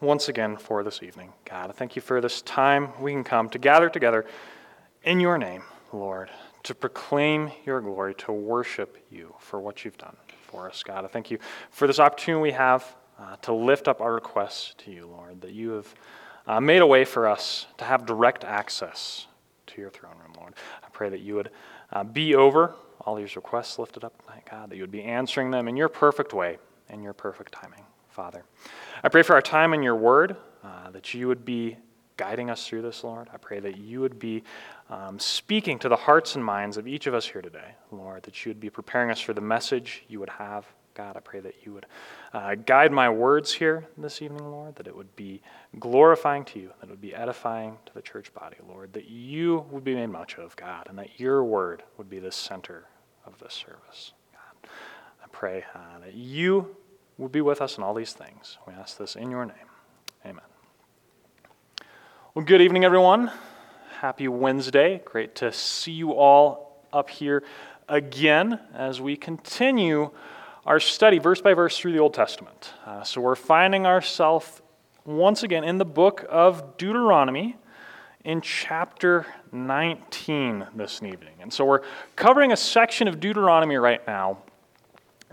once again for this evening. God, I thank you for this time we can come to gather together in your name, Lord, to proclaim your glory, to worship you for what you've done for us, God. I thank you for this opportunity we have uh, to lift up our requests to you, Lord, that you have uh, made a way for us to have direct access to your throne room, Lord. I pray that you would uh, be over all these requests lifted up tonight, God, that you would be answering them in your perfect way, in your perfect timing, Father. I pray for our time in your word, uh, that you would be guiding us through this, Lord. I pray that you would be um, speaking to the hearts and minds of each of us here today, Lord, that you would be preparing us for the message you would have. God, I pray that you would uh, guide my words here this evening, Lord, that it would be glorifying to you, that it would be edifying to the church body, Lord, that you would be made much of, God, and that your word would be the center of this service. God, I pray uh, that you would be with us in all these things. We ask this in your name. Amen. Well, good evening, everyone. Happy Wednesday. Great to see you all up here again as we continue our study verse by verse through the Old Testament. Uh, so we're finding ourselves once again in the book of Deuteronomy in chapter 19 this evening. And so we're covering a section of Deuteronomy right now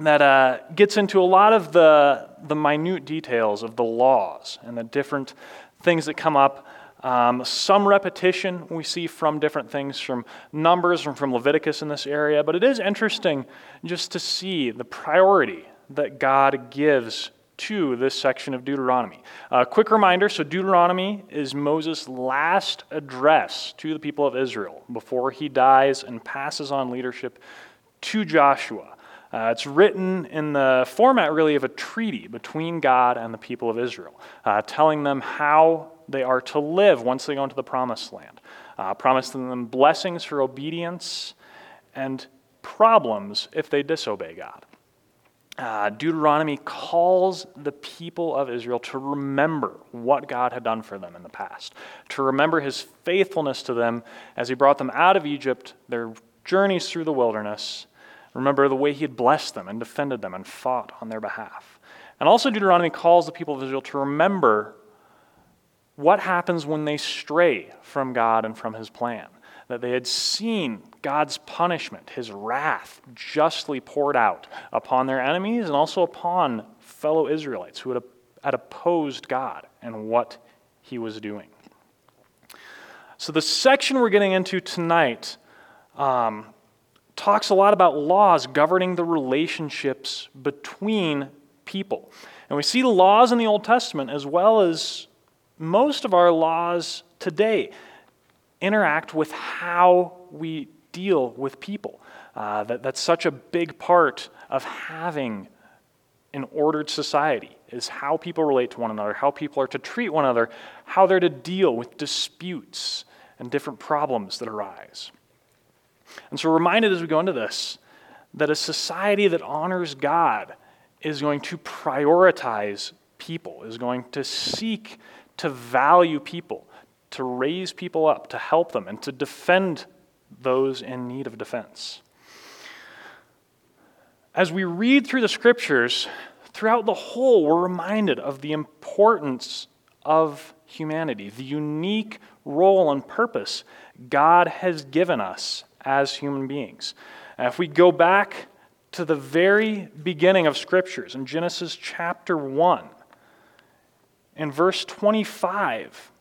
that uh, gets into a lot of the, the minute details of the laws and the different things that come up um, some repetition we see from different things from Numbers and from Leviticus in this area, but it is interesting just to see the priority that God gives to this section of Deuteronomy. A uh, quick reminder so, Deuteronomy is Moses' last address to the people of Israel before he dies and passes on leadership to Joshua. Uh, it's written in the format, really, of a treaty between God and the people of Israel, uh, telling them how they are to live once they go into the promised land, uh, promising them blessings for obedience and problems if they disobey God. Uh, Deuteronomy calls the people of Israel to remember what God had done for them in the past, to remember his faithfulness to them as he brought them out of Egypt, their journeys through the wilderness, Remember the way he had blessed them and defended them and fought on their behalf. And also, Deuteronomy calls the people of Israel to remember what happens when they stray from God and from his plan. That they had seen God's punishment, his wrath, justly poured out upon their enemies and also upon fellow Israelites who had, had opposed God and what he was doing. So, the section we're getting into tonight um, talks a lot about laws governing the relationships between people. And we see laws in the Old Testament as well as most of our laws today interact with how we deal with people. Uh, that, that's such a big part of having an ordered society is how people relate to one another, how people are to treat one another, how they're to deal with disputes and different problems that arise. And so we're reminded as we go into this that a society that honors God is going to prioritize people, is going to seek to value people, to raise people up, to help them, and to defend those in need of defense. As we read through the scriptures, throughout the whole, we're reminded of the importance of humanity, the unique role and purpose God has given us as human beings. If we go back to the very beginning of Scriptures in Genesis chapter 1, in verse 25,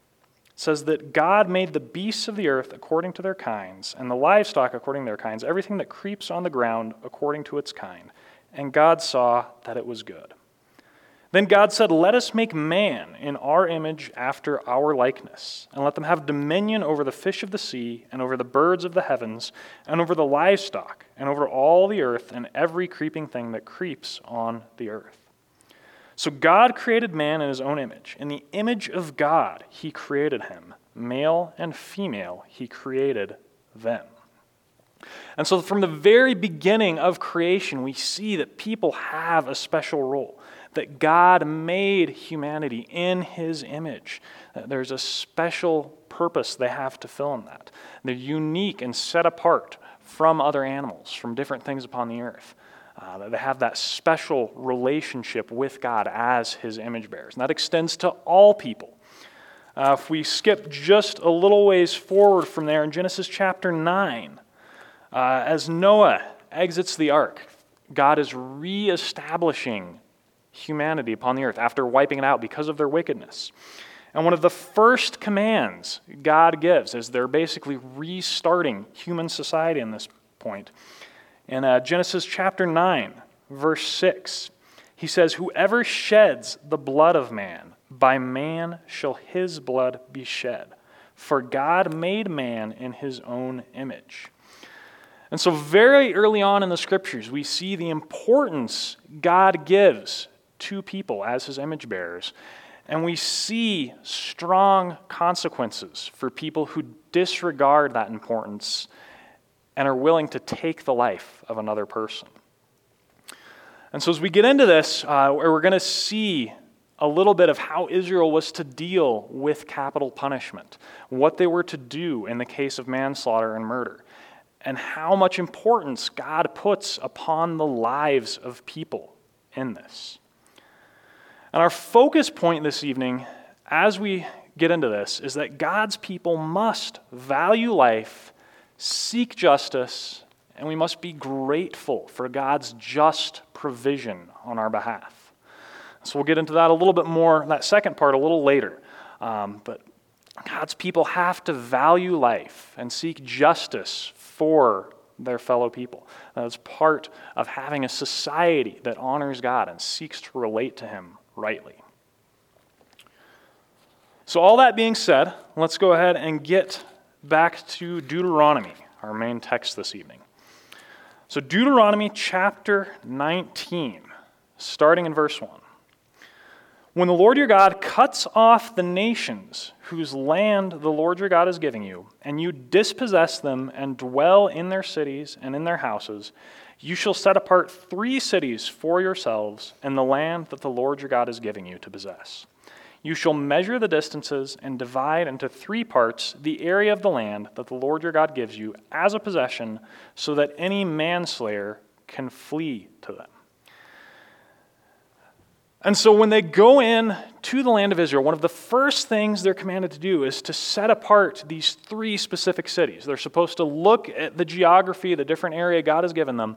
says that God made the beasts of the earth according to their kinds, and the livestock according to their kinds, everything that creeps on the ground according to its kind. And God saw that it was good. Then God said, Let us make man in our image after our likeness, and let them have dominion over the fish of the sea, and over the birds of the heavens, and over the livestock, and over all the earth, and every creeping thing that creeps on the earth. So God created man in his own image. In the image of God, he created him. Male and female, he created them. And so, from the very beginning of creation, we see that people have a special role that God made humanity in his image. There's a special purpose they have to fill in that. They're unique and set apart from other animals, from different things upon the earth. Uh, they have that special relationship with God as his image bearers. And that extends to all people. Uh, if we skip just a little ways forward from there in Genesis chapter 9, uh, as Noah exits the ark, God is reestablishing humanity upon the earth after wiping it out because of their wickedness. And one of the first commands God gives as they're basically restarting human society in this point, in uh, Genesis chapter 9, verse 6, he says, Whoever sheds the blood of man, by man shall his blood be shed. For God made man in his own image. And so, very early on in the scriptures, we see the importance God gives to people as his image bearers. And we see strong consequences for people who disregard that importance and are willing to take the life of another person. And so, as we get into this, uh, we're going to see a little bit of how Israel was to deal with capital punishment, what they were to do in the case of manslaughter and murder, and how much importance God puts upon the lives of people in this. And our focus point this evening, as we get into this, is that God's people must value life, seek justice, and we must be grateful for God's just provision on our behalf. So we'll get into that a little bit more, that second part, a little later. Um, but God's people have to value life and seek justice for their fellow people. That's part of having a society that honors God and seeks to relate to Him rightly. So, all that being said, let's go ahead and get back to Deuteronomy, our main text this evening. So, Deuteronomy chapter 19, starting in verse 1. When the Lord your God cuts off the nations whose land the Lord your God is giving you, and you dispossess them and dwell in their cities and in their houses, you shall set apart three cities for yourselves in the land that the Lord your God is giving you to possess. You shall measure the distances and divide into three parts the area of the land that the Lord your God gives you as a possession, so that any manslayer can flee to them. And so when they go in to the land of Israel, one of the first things they're commanded to do is to set apart these three specific cities. They're supposed to look at the geography, the different area God has given them,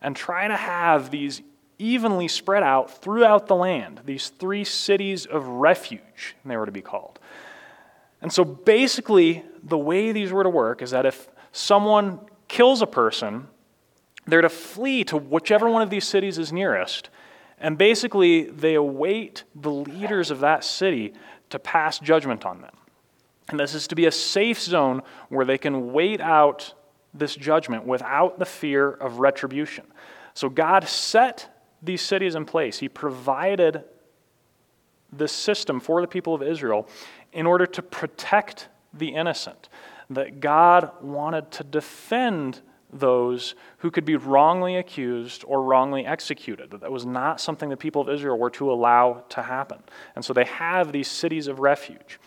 and try to have these evenly spread out throughout the land, these three cities of refuge, they were to be called. And so basically, the way these were to work is that if someone kills a person, they're to flee to whichever one of these cities is nearest and basically, they await the leaders of that city to pass judgment on them. And this is to be a safe zone where they can wait out this judgment without the fear of retribution. So God set these cities in place. He provided this system for the people of Israel in order to protect the innocent. That God wanted to defend those who could be wrongly accused or wrongly executed. That was not something the people of Israel were to allow to happen. And so they have these cities of refuge.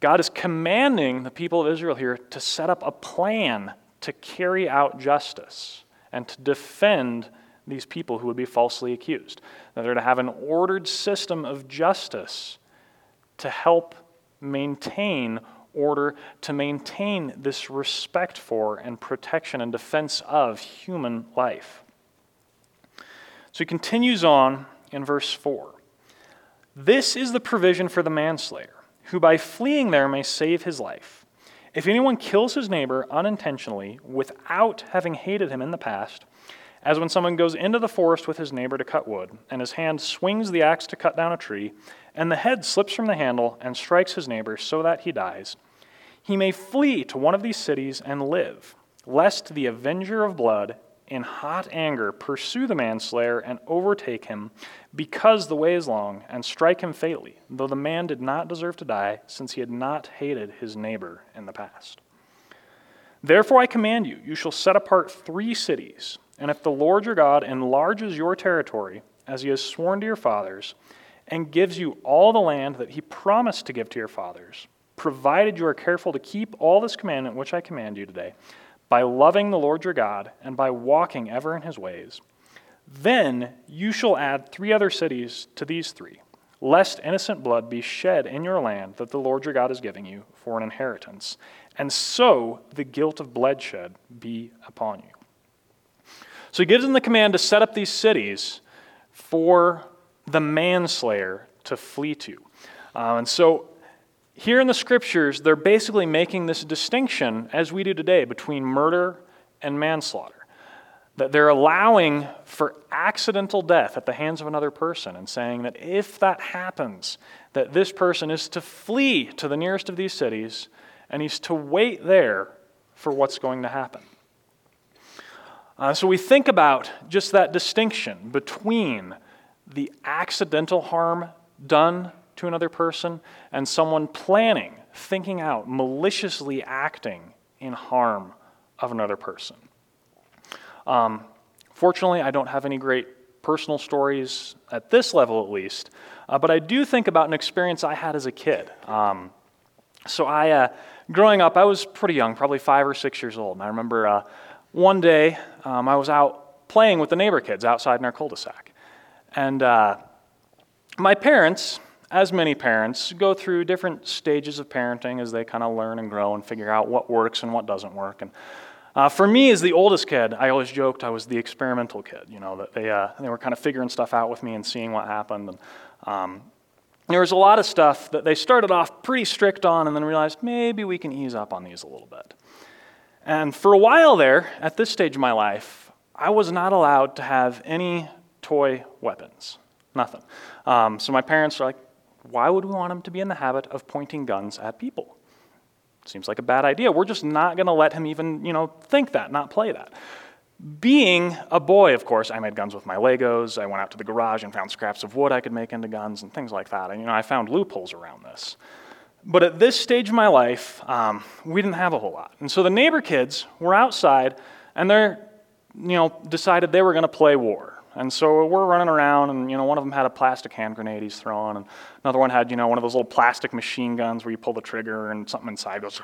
God is commanding the people of Israel here to set up a plan to carry out justice and to defend these people who would be falsely accused. That they're to have an ordered system of justice to help maintain order to maintain this respect for and protection and defense of human life. So he continues on in verse 4. This is the provision for the manslayer, who by fleeing there may save his life. If anyone kills his neighbor unintentionally without having hated him in the past, as when someone goes into the forest with his neighbor to cut wood, and his hand swings the axe to cut down a tree, and the head slips from the handle and strikes his neighbor so that he dies, he may flee to one of these cities and live, lest the avenger of blood, in hot anger, pursue the manslayer and overtake him, because the way is long, and strike him fatally, though the man did not deserve to die, since he had not hated his neighbor in the past. Therefore, I command you, you shall set apart three cities, and if the Lord your God enlarges your territory, as he has sworn to your fathers, and gives you all the land that he promised to give to your fathers, provided you are careful to keep all this commandment which I command you today, by loving the Lord your God and by walking ever in his ways, Then you shall add three other cities to these three, lest innocent blood be shed in your land that the Lord your God is giving you for an inheritance, and so the guilt of bloodshed be upon you. So he gives them the command to set up these cities for the manslayer to flee to. Uh, and so here in the scriptures, they're basically making this distinction, as we do today, between murder and manslaughter. That they're allowing for accidental death at the hands of another person and saying that if that happens, that this person is to flee to the nearest of these cities and he's to wait there for what's going to happen. Uh, so we think about just that distinction between the accidental harm done to another person and someone planning, thinking out, maliciously acting in harm of another person. Um, fortunately, I don't have any great personal stories at this level, at least, uh, but I do think about an experience I had as a kid. Um, so, I, uh, growing up, I was pretty young, probably five or six years old, and I remember uh, one day um, I was out playing with the neighbor kids outside in our cul-de-sac, and uh, my parents as many parents, go through different stages of parenting as they kind of learn and grow and figure out what works and what doesn't work. And uh, for me, as the oldest kid, I always joked I was the experimental kid. You know that they uh, they were kind of figuring stuff out with me and seeing what happened. And um, there was a lot of stuff that they started off pretty strict on, and then realized maybe we can ease up on these a little bit. And for a while there, at this stage of my life, I was not allowed to have any toy weapons. Nothing. Um, so my parents are like, why would we want him to be in the habit of pointing guns at people? Seems like a bad idea. We're just not going to let him even, you know, think that, not play that. Being a boy, of course, I made guns with my Legos. I went out to the garage and found scraps of wood I could make into guns and things like that. And, you know, I found loopholes around this. But at this stage of my life, um, we didn't have a whole lot. And so the neighbor kids were outside and they're, you know, decided they were going to play war. And so we're running around, and you know, one of them had a plastic hand grenade he's throwing, and another one had, you know, one of those little plastic machine guns where you pull the trigger and something inside goes.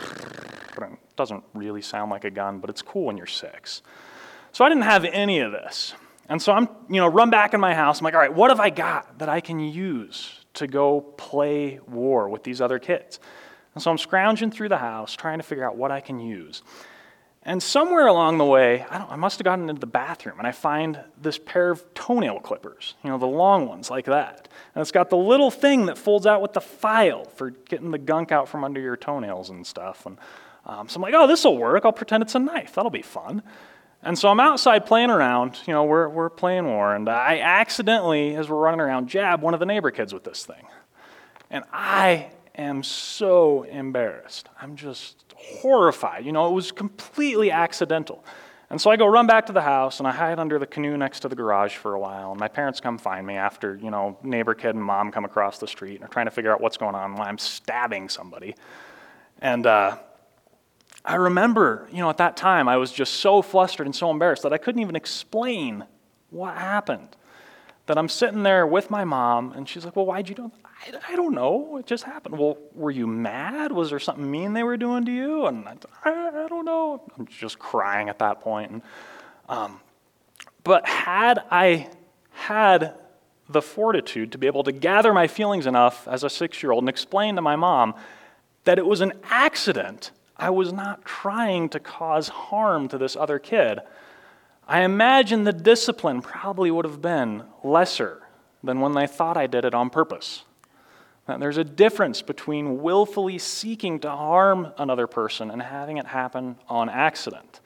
It doesn't really sound like a gun, but it's cool when you're six. So I didn't have any of this, and so I'm, you know, run back in my house. I'm like, all right, what have I got that I can use to go play war with these other kids? And so I'm scrounging through the house trying to figure out what I can use. And somewhere along the way, I, I, must have gotten into the bathroom and I find this pair of toenail clippers, you know, the long ones like that. And it's got the little thing that folds out with the file for getting the gunk out from under your toenails and stuff. And um, so I'm like, oh, this will work. I'll pretend it's a knife. That'll be fun. And so I'm outside playing around, you know, we're, we're playing war, and I accidentally, as we're running around, jab one of the neighbor kids with this thing. And I am so embarrassed. I'm just horrified. You know, it was completely accidental. And so I go run back to the house and I hide under the canoe next to the garage for a while. And my parents come find me after, you know, neighbor kid and mom come across the street and are trying to figure out what's going on while I'm stabbing somebody. And uh, I remember, you know, at that time I was just so flustered and so embarrassed that I couldn't even explain what happened. That I'm sitting there with my mom and she's like, Well, why'd you do that? I, I don't know. It just happened. Well, were you mad? Was there something mean they were doing to you? And I, I, I don't know. I'm just crying at that point. And, um, but had I had the fortitude to be able to gather my feelings enough as a six year old and explain to my mom that it was an accident, I was not trying to cause harm to this other kid, I imagine the discipline probably would have been lesser than when they thought I did it on purpose. There's a difference between willfully seeking to harm another person and having it happen on accident,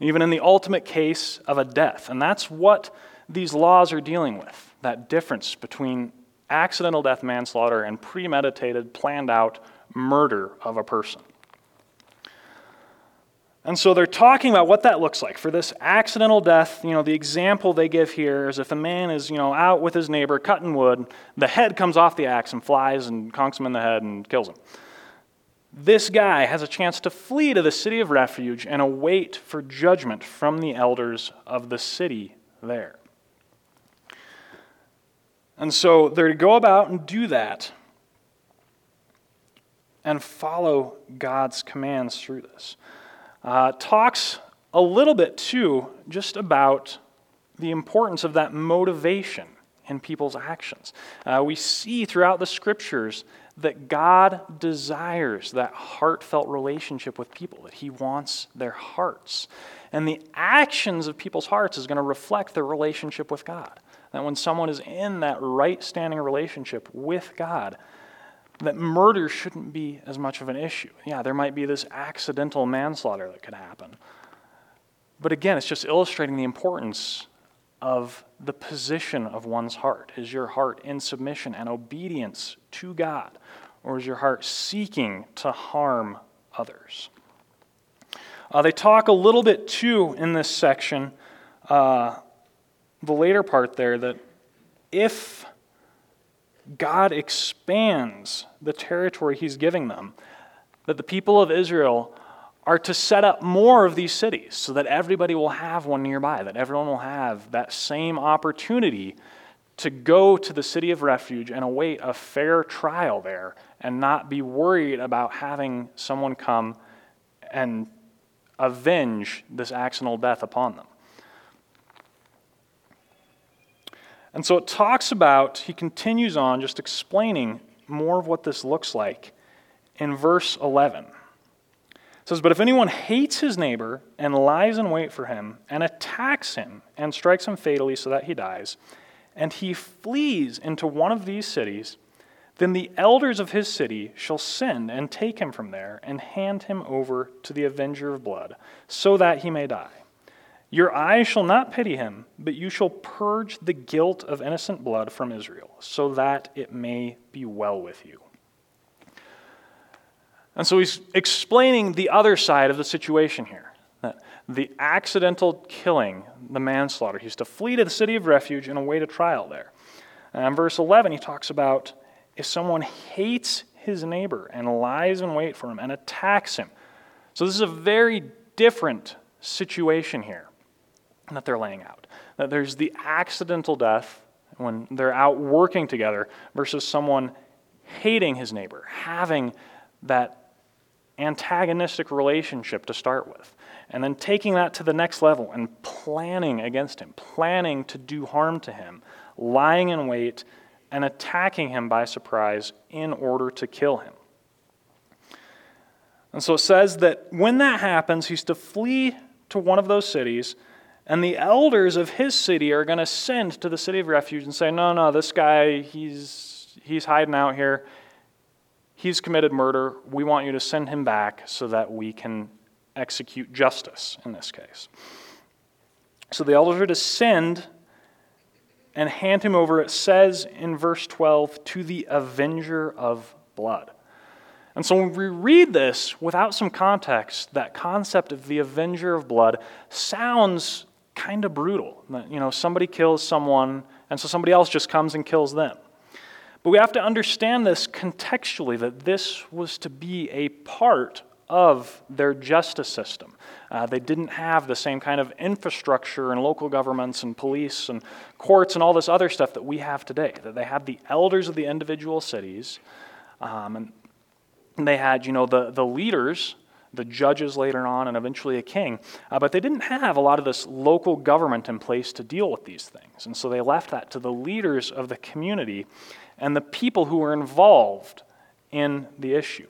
even in the ultimate case of a death. And that's what these laws are dealing with that difference between accidental death manslaughter and premeditated, planned out murder of a person. And so they're talking about what that looks like. For this accidental death, you know, the example they give here is if a man is, you know, out with his neighbor cutting wood, the head comes off the axe and flies and conks him in the head and kills him. This guy has a chance to flee to the city of refuge and await for judgment from the elders of the city there. And so they're to go about and do that and follow God's commands through this uh, talks a little bit too just about the importance of that motivation in people's actions. Uh, we see throughout the scriptures that God desires that heartfelt relationship with people, that He wants their hearts. And the actions of people's hearts is going to reflect their relationship with God. That when someone is in that right standing relationship with God, that murder shouldn't be as much of an issue. Yeah, there might be this accidental manslaughter that could happen. But again, it's just illustrating the importance of the position of one's heart. Is your heart in submission and obedience to God, or is your heart seeking to harm others? Uh, they talk a little bit too in this section, uh, the later part there, that if God expands the territory he's giving them, that the people of Israel are to set up more of these cities so that everybody will have one nearby, that everyone will have that same opportunity to go to the city of refuge and await a fair trial there and not be worried about having someone come and avenge this accidental death upon them. And so it talks about, he continues on just explaining more of what this looks like in verse 11 says, But if anyone hates his neighbor and lies in wait for him and attacks him and strikes him fatally so that he dies, and he flees into one of these cities, then the elders of his city shall send and take him from there and hand him over to the avenger of blood, so that he may die. Your eyes shall not pity him, but you shall purge the guilt of innocent blood from Israel, so that it may be well with you. And so he's explaining the other side of the situation here that the accidental killing, the manslaughter. He's to flee to the city of refuge and await a trial there. And in verse 11, he talks about if someone hates his neighbor and lies in wait for him and attacks him. So this is a very different situation here that they're laying out. That there's the accidental death when they're out working together versus someone hating his neighbor, having that antagonistic relationship to start with. And then taking that to the next level and planning against him, planning to do harm to him, lying in wait, and attacking him by surprise in order to kill him. And so it says that when that happens, he's to flee to one of those cities, and the elders of his city are going to send to the city of refuge and say, No, no, this guy, he's, he's hiding out here he's committed murder. We want you to send him back so that we can execute justice in this case. So the elders are to send and hand him over, it says in verse 12, to the avenger of blood. And so when we read this without some context, that concept of the avenger of blood sounds kind of brutal. You know, somebody kills someone, and so somebody else just comes and kills them. But we have to understand this contextually that this was to be a part of their justice system. Uh, they didn't have the same kind of infrastructure and local governments and police and courts and all this other stuff that we have today. That they had the elders of the individual cities, um, and they had, you know, the, the leaders, the judges later on, and eventually a king. Uh, but they didn't have a lot of this local government in place to deal with these things. And so they left that to the leaders of the community and the people who were involved in the issue.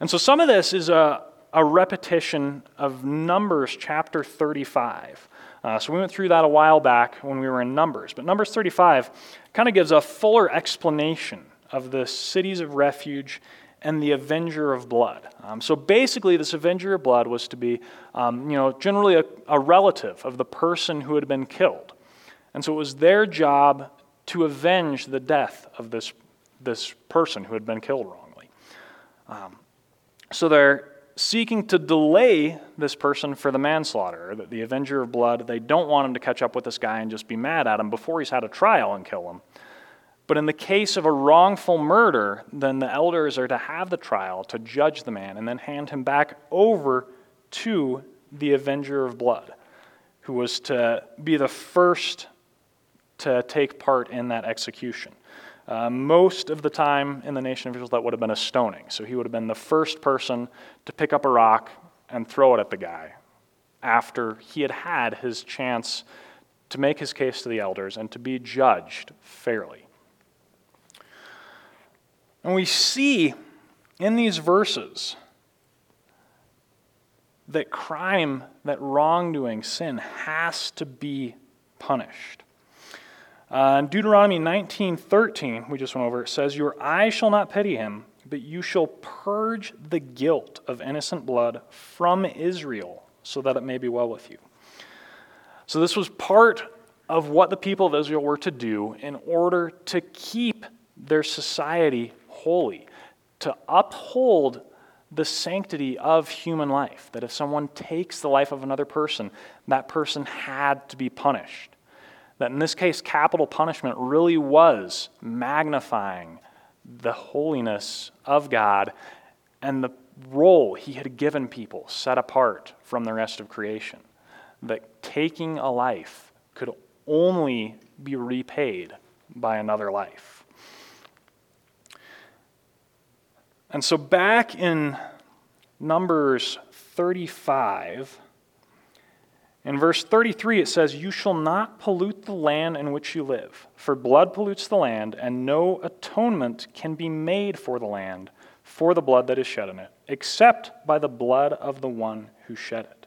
And so some of this is a, a repetition of Numbers chapter 35. Uh, so we went through that a while back when we were in Numbers. But Numbers 35 kind of gives a fuller explanation of the cities of refuge and the avenger of blood. Um, so basically, this avenger of blood was to be, um, you know, generally a, a relative of the person who had been killed. And so it was their job to avenge the death of this, this person who had been killed wrongly. Um, so they're seeking to delay this person for the manslaughter, the, the avenger of blood. They don't want him to catch up with this guy and just be mad at him before he's had a trial and kill him. But in the case of a wrongful murder, then the elders are to have the trial to judge the man and then hand him back over to the avenger of blood, who was to be the first to take part in that execution. Uh, most of the time in the nation of Israel, that would have been a stoning. So he would have been the first person to pick up a rock and throw it at the guy after he had had his chance to make his case to the elders and to be judged fairly. And we see in these verses that crime, that wrongdoing, sin has to be punished. Uh, in Deuteronomy 19:13, we just went over, it says, "Your eye shall not pity him, but you shall purge the guilt of innocent blood from Israel, so that it may be well with you." So this was part of what the people of Israel were to do in order to keep their society holy, to uphold the sanctity of human life. That if someone takes the life of another person, that person had to be punished. That in this case, capital punishment really was magnifying the holiness of God and the role he had given people set apart from the rest of creation. That taking a life could only be repaid by another life. And so back in Numbers 35, in verse 33, it says, You shall not pollute the land in which you live, for blood pollutes the land, and no atonement can be made for the land for the blood that is shed in it, except by the blood of the one who shed it.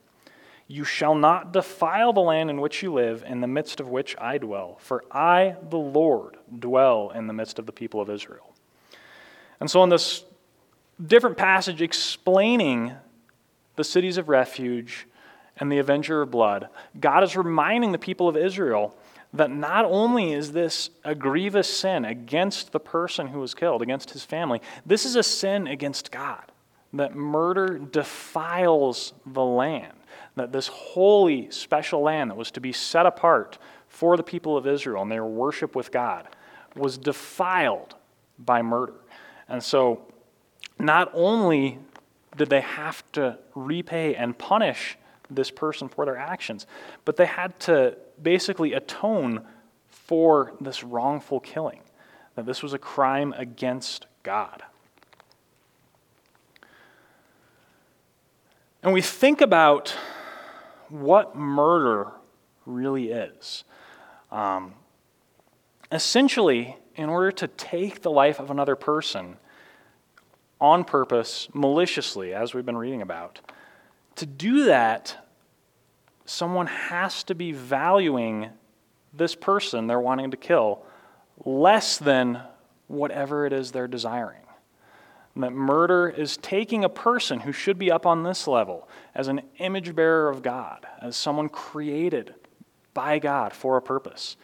You shall not defile the land in which you live, in the midst of which I dwell, for I, the Lord, dwell in the midst of the people of Israel. And so, in this different passage explaining the cities of refuge and the avenger of blood, God is reminding the people of Israel that not only is this a grievous sin against the person who was killed, against his family, this is a sin against God. That murder defiles the land. That this holy, special land that was to be set apart for the people of Israel and their worship with God was defiled by murder. And so not only did they have to repay and punish this person for their actions, but they had to basically atone for this wrongful killing, that this was a crime against God. And we think about what murder really is. Um, essentially, in order to take the life of another person, on purpose, maliciously, as we've been reading about. To do that, someone has to be valuing this person they're wanting to kill less than whatever it is they're desiring. And that murder is taking a person who should be up on this level as an image bearer of God, as someone created by God for a purpose.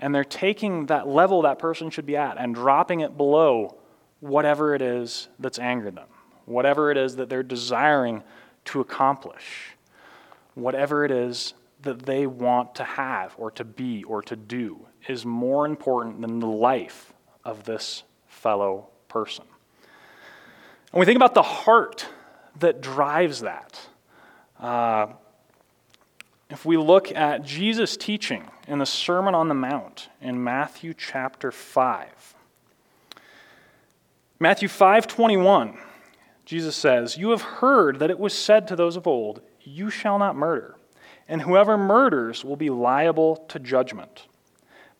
And they're taking that level that person should be at and dropping it below whatever it is that's angered them, whatever it is that they're desiring to accomplish, whatever it is that they want to have or to be or to do is more important than the life of this fellow person. And we think about the heart that drives that. Uh, if we look at Jesus' teaching in the Sermon on the Mount in Matthew chapter 5, Matthew 5:21 Jesus says, "You have heard that it was said to those of old, you shall not murder, and whoever murders will be liable to judgment.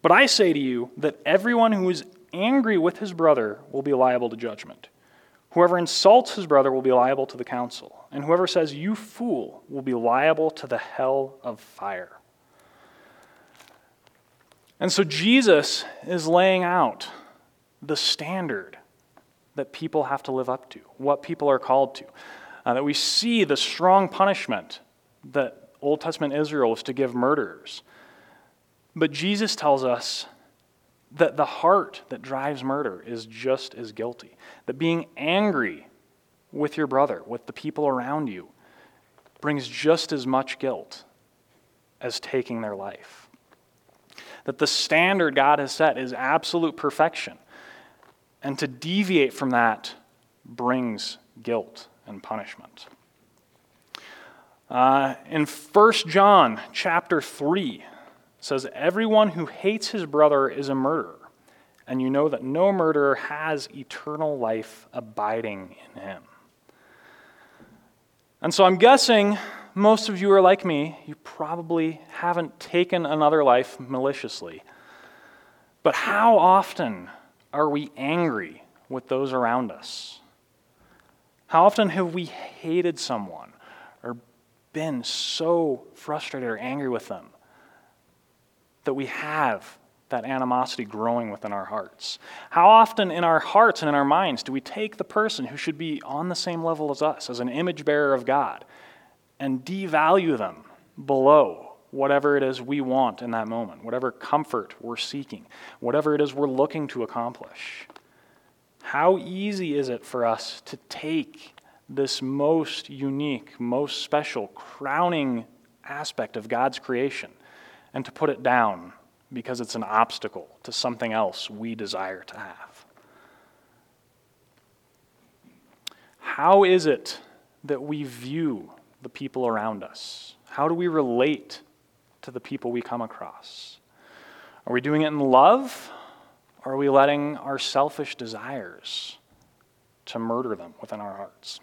But I say to you that everyone who is angry with his brother will be liable to judgment. Whoever insults his brother will be liable to the council, and whoever says, You fool, will be liable to the hell of fire. And so Jesus is laying out the standard that people have to live up to, what people are called to. Uh, that we see the strong punishment that Old Testament Israel was to give murderers. But Jesus tells us that the heart that drives murder is just as guilty. That being angry with your brother, with the people around you, brings just as much guilt as taking their life. That the standard God has set is absolute perfection. And to deviate from that brings guilt and punishment. Uh, in 1 John chapter 3 says, Everyone who hates his brother is a murderer, and you know that no murderer has eternal life abiding in him. And so I'm guessing most of you are like me. You probably haven't taken another life maliciously. But how often are we angry with those around us? How often have we hated someone or been so frustrated or angry with them that we have that animosity growing within our hearts? How often in our hearts and in our minds do we take the person who should be on the same level as us, as an image bearer of God, and devalue them below whatever it is we want in that moment, whatever comfort we're seeking, whatever it is we're looking to accomplish? How easy is it for us to take this most unique, most special, crowning aspect of God's creation and to put it down because it's an obstacle to something else we desire to have. How is it that we view the people around us? How do we relate to the people we come across? Are we doing it in love? Or are we letting our selfish desires to murder them within our hearts?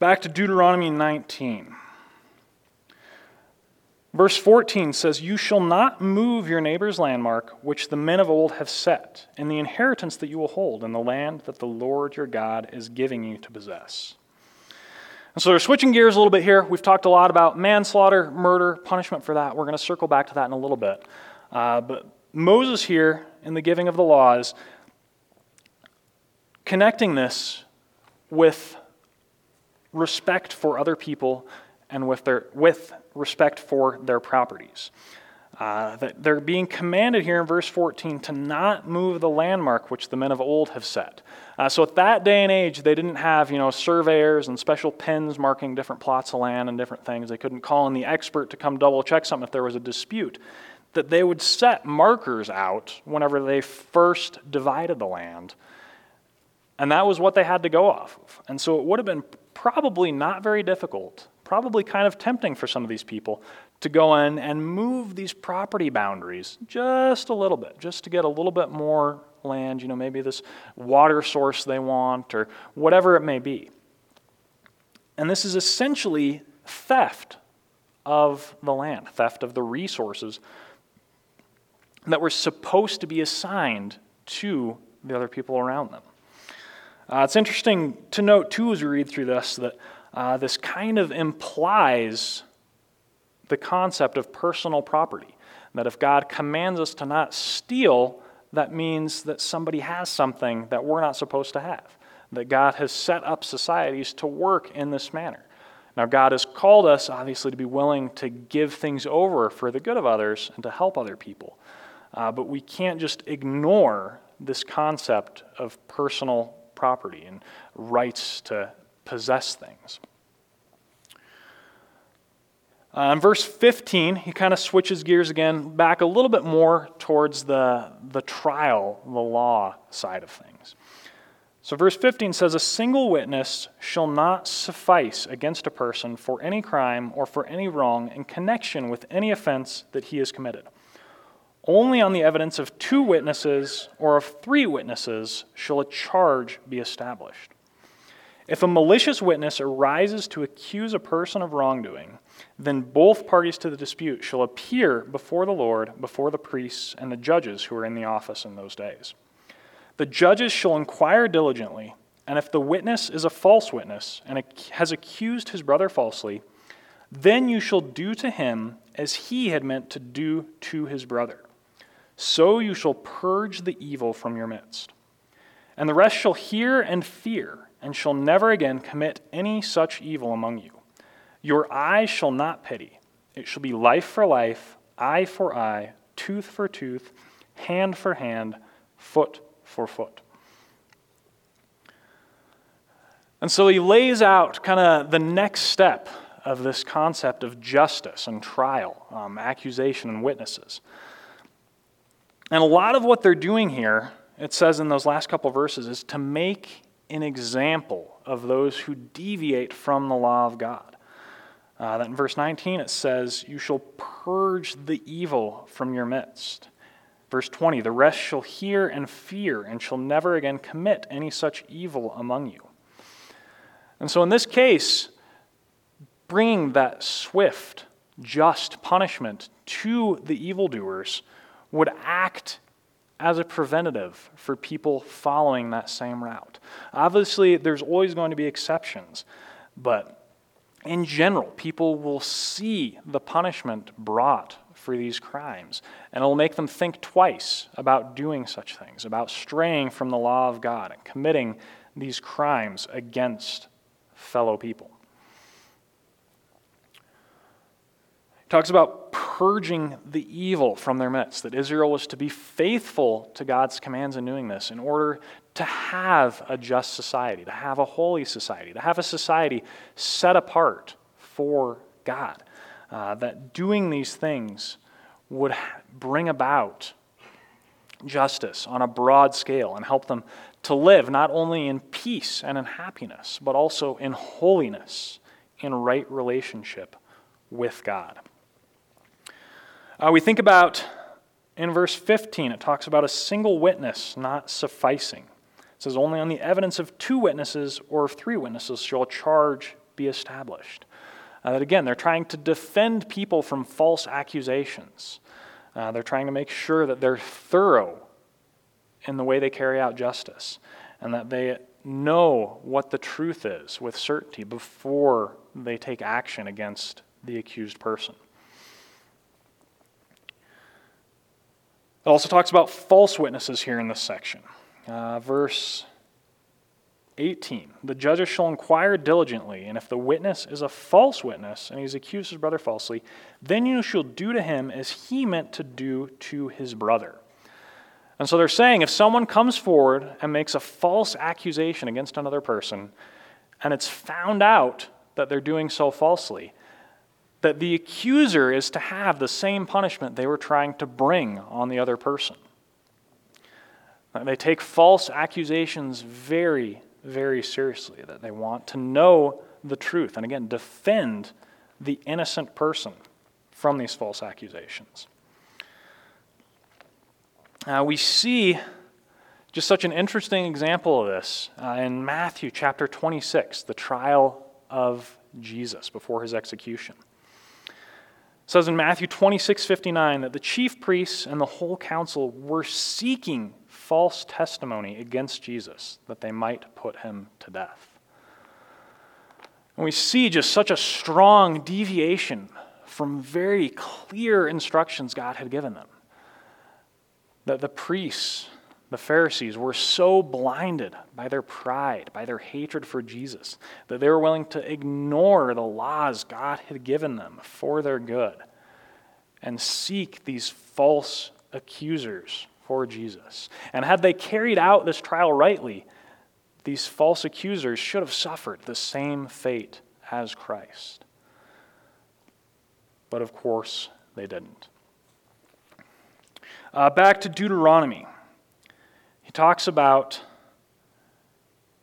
Back to Deuteronomy 19. Verse 14 says, You shall not move your neighbor's landmark, which the men of old have set, in the inheritance that you will hold in the land that the Lord your God is giving you to possess. And so they're switching gears a little bit here. We've talked a lot about manslaughter, murder, punishment for that. We're going to circle back to that in a little bit. Uh, but Moses here, in the giving of the laws, connecting this with respect for other people and with, their, with respect for their properties. Uh, they're being commanded here in verse 14 to not move the landmark which the men of old have set. Uh, so at that day and age, they didn't have you know surveyors and special pins marking different plots of land and different things. They couldn't call in the expert to come double check something if there was a dispute. That they would set markers out whenever they first divided the land, and that was what they had to go off of. And so it would have been probably not very difficult probably kind of tempting for some of these people to go in and move these property boundaries just a little bit, just to get a little bit more land, you know, maybe this water source they want or whatever it may be. And this is essentially theft of the land, theft of the resources that were supposed to be assigned to the other people around them. Uh, it's interesting to note, too, as we read through this, that uh, this kind of implies the concept of personal property. That if God commands us to not steal, that means that somebody has something that we're not supposed to have. That God has set up societies to work in this manner. Now, God has called us, obviously, to be willing to give things over for the good of others and to help other people. Uh, but we can't just ignore this concept of personal property and rights to possess things. Uh, in verse 15, he kind of switches gears again, back a little bit more towards the, the trial, the law side of things. So, verse 15 says, A single witness shall not suffice against a person for any crime or for any wrong in connection with any offense that he has committed. Only on the evidence of two witnesses or of three witnesses shall a charge be established. If a malicious witness arises to accuse a person of wrongdoing, then both parties to the dispute shall appear before the Lord, before the priests and the judges who are in the office in those days. The judges shall inquire diligently, and if the witness is a false witness and has accused his brother falsely, then you shall do to him as he had meant to do to his brother. So you shall purge the evil from your midst. And the rest shall hear and fear and shall never again commit any such evil among you. Your eye shall not pity. It shall be life for life, eye for eye, tooth for tooth, hand for hand, foot for foot. And so he lays out kind of the next step of this concept of justice and trial, um, accusation and witnesses. And a lot of what they're doing here, it says in those last couple verses, is to make an example of those who deviate from the law of God. Uh, that in verse 19 it says, You shall purge the evil from your midst. Verse 20, The rest shall hear and fear, and shall never again commit any such evil among you. And so in this case, bringing that swift, just punishment to the evildoers would act as a preventative for people following that same route. Obviously, there's always going to be exceptions, but in general, people will see the punishment brought for these crimes, and it'll make them think twice about doing such things, about straying from the law of God and committing these crimes against fellow people. He talks about purging the evil from their midst, that Israel was to be faithful to God's commands in doing this in order to have a just society, to have a holy society, to have a society set apart for God. Uh, that doing these things would bring about justice on a broad scale and help them to live not only in peace and in happiness, but also in holiness, in right relationship with God. Uh, we think about in verse 15, it talks about a single witness not sufficing. It says, Only on the evidence of two witnesses or of three witnesses shall a charge be established. Uh, that again, they're trying to defend people from false accusations. Uh, they're trying to make sure that they're thorough in the way they carry out justice and that they know what the truth is with certainty before they take action against the accused person. It also talks about false witnesses here in this section. Uh, verse 18 The judges shall inquire diligently, and if the witness is a false witness, and he's accused his brother falsely, then you shall do to him as he meant to do to his brother. And so they're saying if someone comes forward and makes a false accusation against another person, and it's found out that they're doing so falsely, that the accuser is to have the same punishment they were trying to bring on the other person. They take false accusations very, very seriously, that they want to know the truth and, again, defend the innocent person from these false accusations. Uh, we see just such an interesting example of this uh, in Matthew chapter 26, the trial of Jesus before his execution It says in Matthew 26 59 that the chief priests and the whole council were seeking false testimony against Jesus that they might put him to death. And we see just such a strong deviation from very clear instructions God had given them. That the priests the Pharisees were so blinded by their pride, by their hatred for Jesus, that they were willing to ignore the laws God had given them for their good and seek these false accusers for Jesus. And had they carried out this trial rightly, these false accusers should have suffered the same fate as Christ. But of course, they didn't. Uh, back to Deuteronomy. He talks about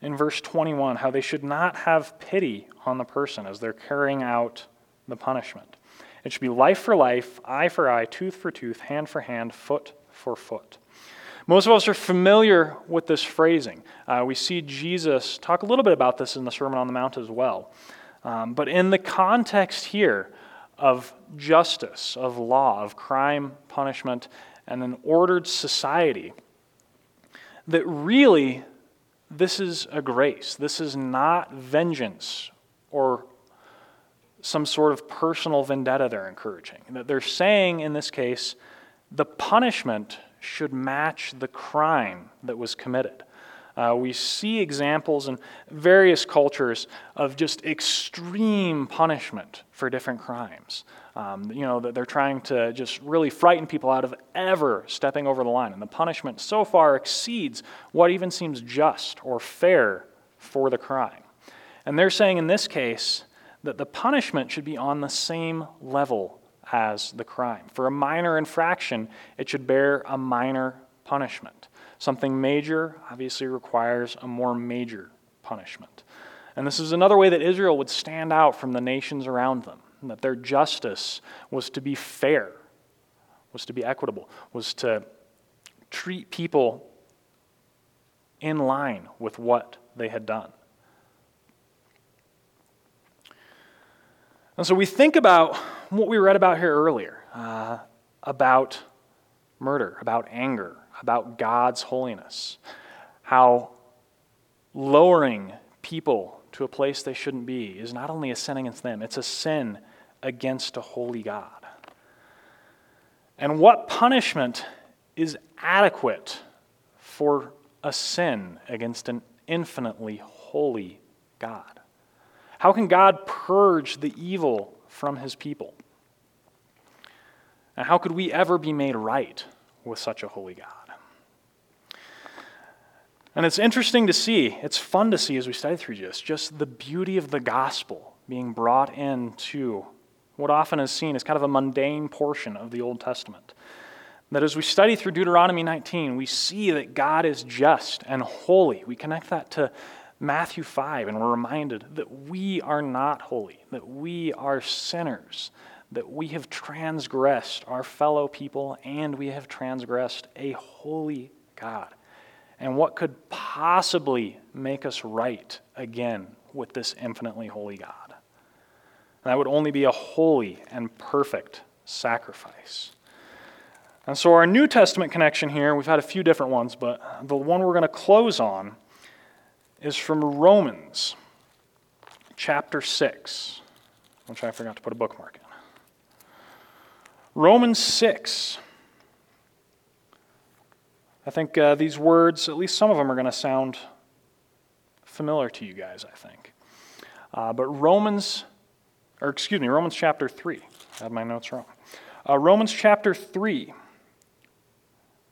in verse 21 how they should not have pity on the person as they're carrying out the punishment. It should be life for life, eye for eye, tooth for tooth, hand for hand, foot for foot. Most of us are familiar with this phrasing. Uh, we see Jesus talk a little bit about this in the Sermon on the Mount as well. Um, but in the context here of justice, of law, of crime, punishment, and an ordered society, that really this is a grace. This is not vengeance or some sort of personal vendetta they're encouraging. That they're saying in this case, the punishment should match the crime that was committed. Uh, we see examples in various cultures of just extreme punishment for different crimes. Um, you know, that they're trying to just really frighten people out of ever stepping over the line. And the punishment so far exceeds what even seems just or fair for the crime. And they're saying in this case that the punishment should be on the same level as the crime. For a minor infraction, it should bear a minor punishment. Something major obviously requires a more major punishment. And this is another way that Israel would stand out from the nations around them that their justice was to be fair, was to be equitable, was to treat people in line with what they had done. And so we think about what we read about here earlier uh, about murder, about anger, about God's holiness, how lowering people to a place they shouldn't be is not only a sin against them, it's a sin against a holy God. And what punishment is adequate for a sin against an infinitely holy God? How can God purge the evil from his people? And how could we ever be made right with such a holy God? And it's interesting to see, it's fun to see as we study through this, just the beauty of the gospel being brought into what often is seen as kind of a mundane portion of the Old Testament. That as we study through Deuteronomy 19, we see that God is just and holy. We connect that to Matthew 5, and we're reminded that we are not holy, that we are sinners, that we have transgressed our fellow people, and we have transgressed a holy God. And what could possibly make us right again with this infinitely holy God? And that would only be a holy and perfect sacrifice. And so, our New Testament connection here, we've had a few different ones, but the one we're going to close on is from Romans chapter 6, which I forgot to put a bookmark in. Romans 6. I think uh, these words, at least some of them, are going to sound familiar to you guys, I think. Uh, but Romans, or excuse me, Romans chapter 3. I have my notes wrong. Uh, Romans chapter 3,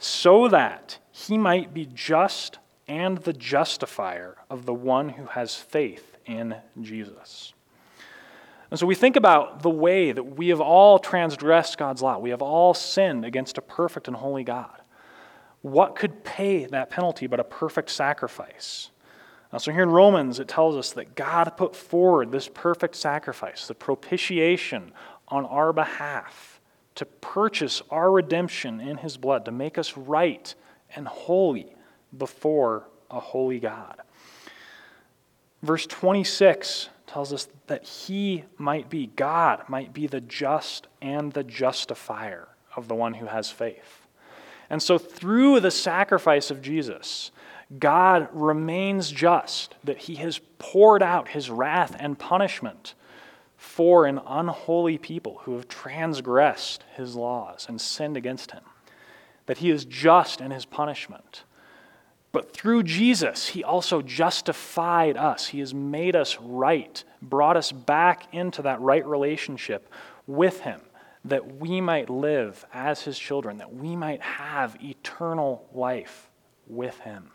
so that he might be just and the justifier of the one who has faith in Jesus. And so we think about the way that we have all transgressed God's law. We have all sinned against a perfect and holy God. What could pay that penalty but a perfect sacrifice? Now, so here in Romans, it tells us that God put forward this perfect sacrifice, the propitiation on our behalf, to purchase our redemption in his blood, to make us right and holy before a holy God. Verse 26 tells us that he might be, God might be the just and the justifier of the one who has faith. And so, through the sacrifice of Jesus, God remains just, that he has poured out his wrath and punishment for an unholy people who have transgressed his laws and sinned against him. That he is just in his punishment. But through Jesus, he also justified us. He has made us right, brought us back into that right relationship with him that we might live as his children, that we might have eternal life with him.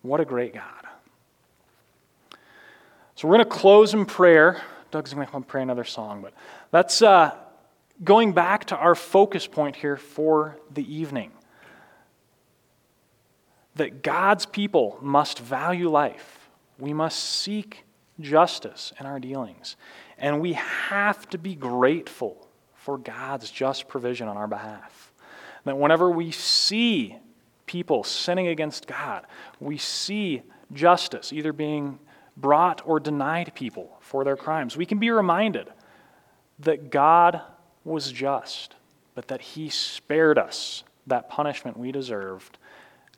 What a great God. So we're going to close in prayer. Doug's going to come pray another song, but that's uh, going back to our focus point here for the evening. That God's people must value life. We must seek justice in our dealings. And we have to be grateful for God's just provision on our behalf. That whenever we see people sinning against God, we see justice either being brought or denied people for their crimes, we can be reminded that God was just, but that He spared us that punishment we deserved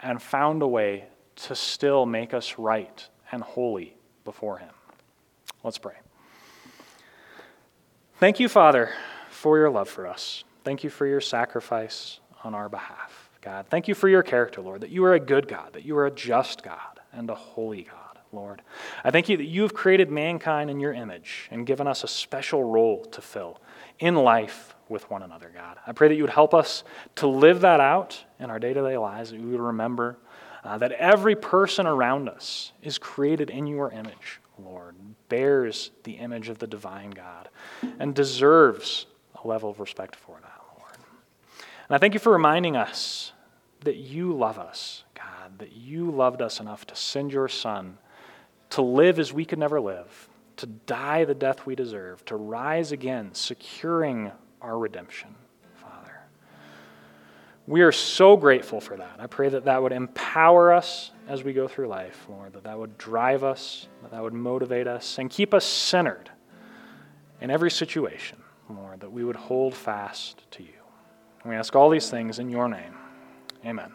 and found a way to still make us right and holy before Him. Let's pray. Thank you, Father, for your love for us. Thank you for your sacrifice on our behalf, God. Thank you for your character, Lord, that you are a good God, that you are a just God and a holy God, Lord. I thank you that you have created mankind in your image and given us a special role to fill in life with one another, God. I pray that you would help us to live that out in our day to day lives, that we would remember uh, that every person around us is created in your image, Lord, bears the image of the divine God, and deserves a level of respect for that, Lord. And I thank you for reminding us that you love us, God, that you loved us enough to send your Son to live as we could never live, to die the death we deserve, to rise again, securing our redemption. Father. We are so grateful for that. I pray that that would empower us as we go through life, Lord, that that would drive us, that that would motivate us, and keep us centered in every situation, Lord, that we would hold fast to you. And we ask all these things in your name. Amen.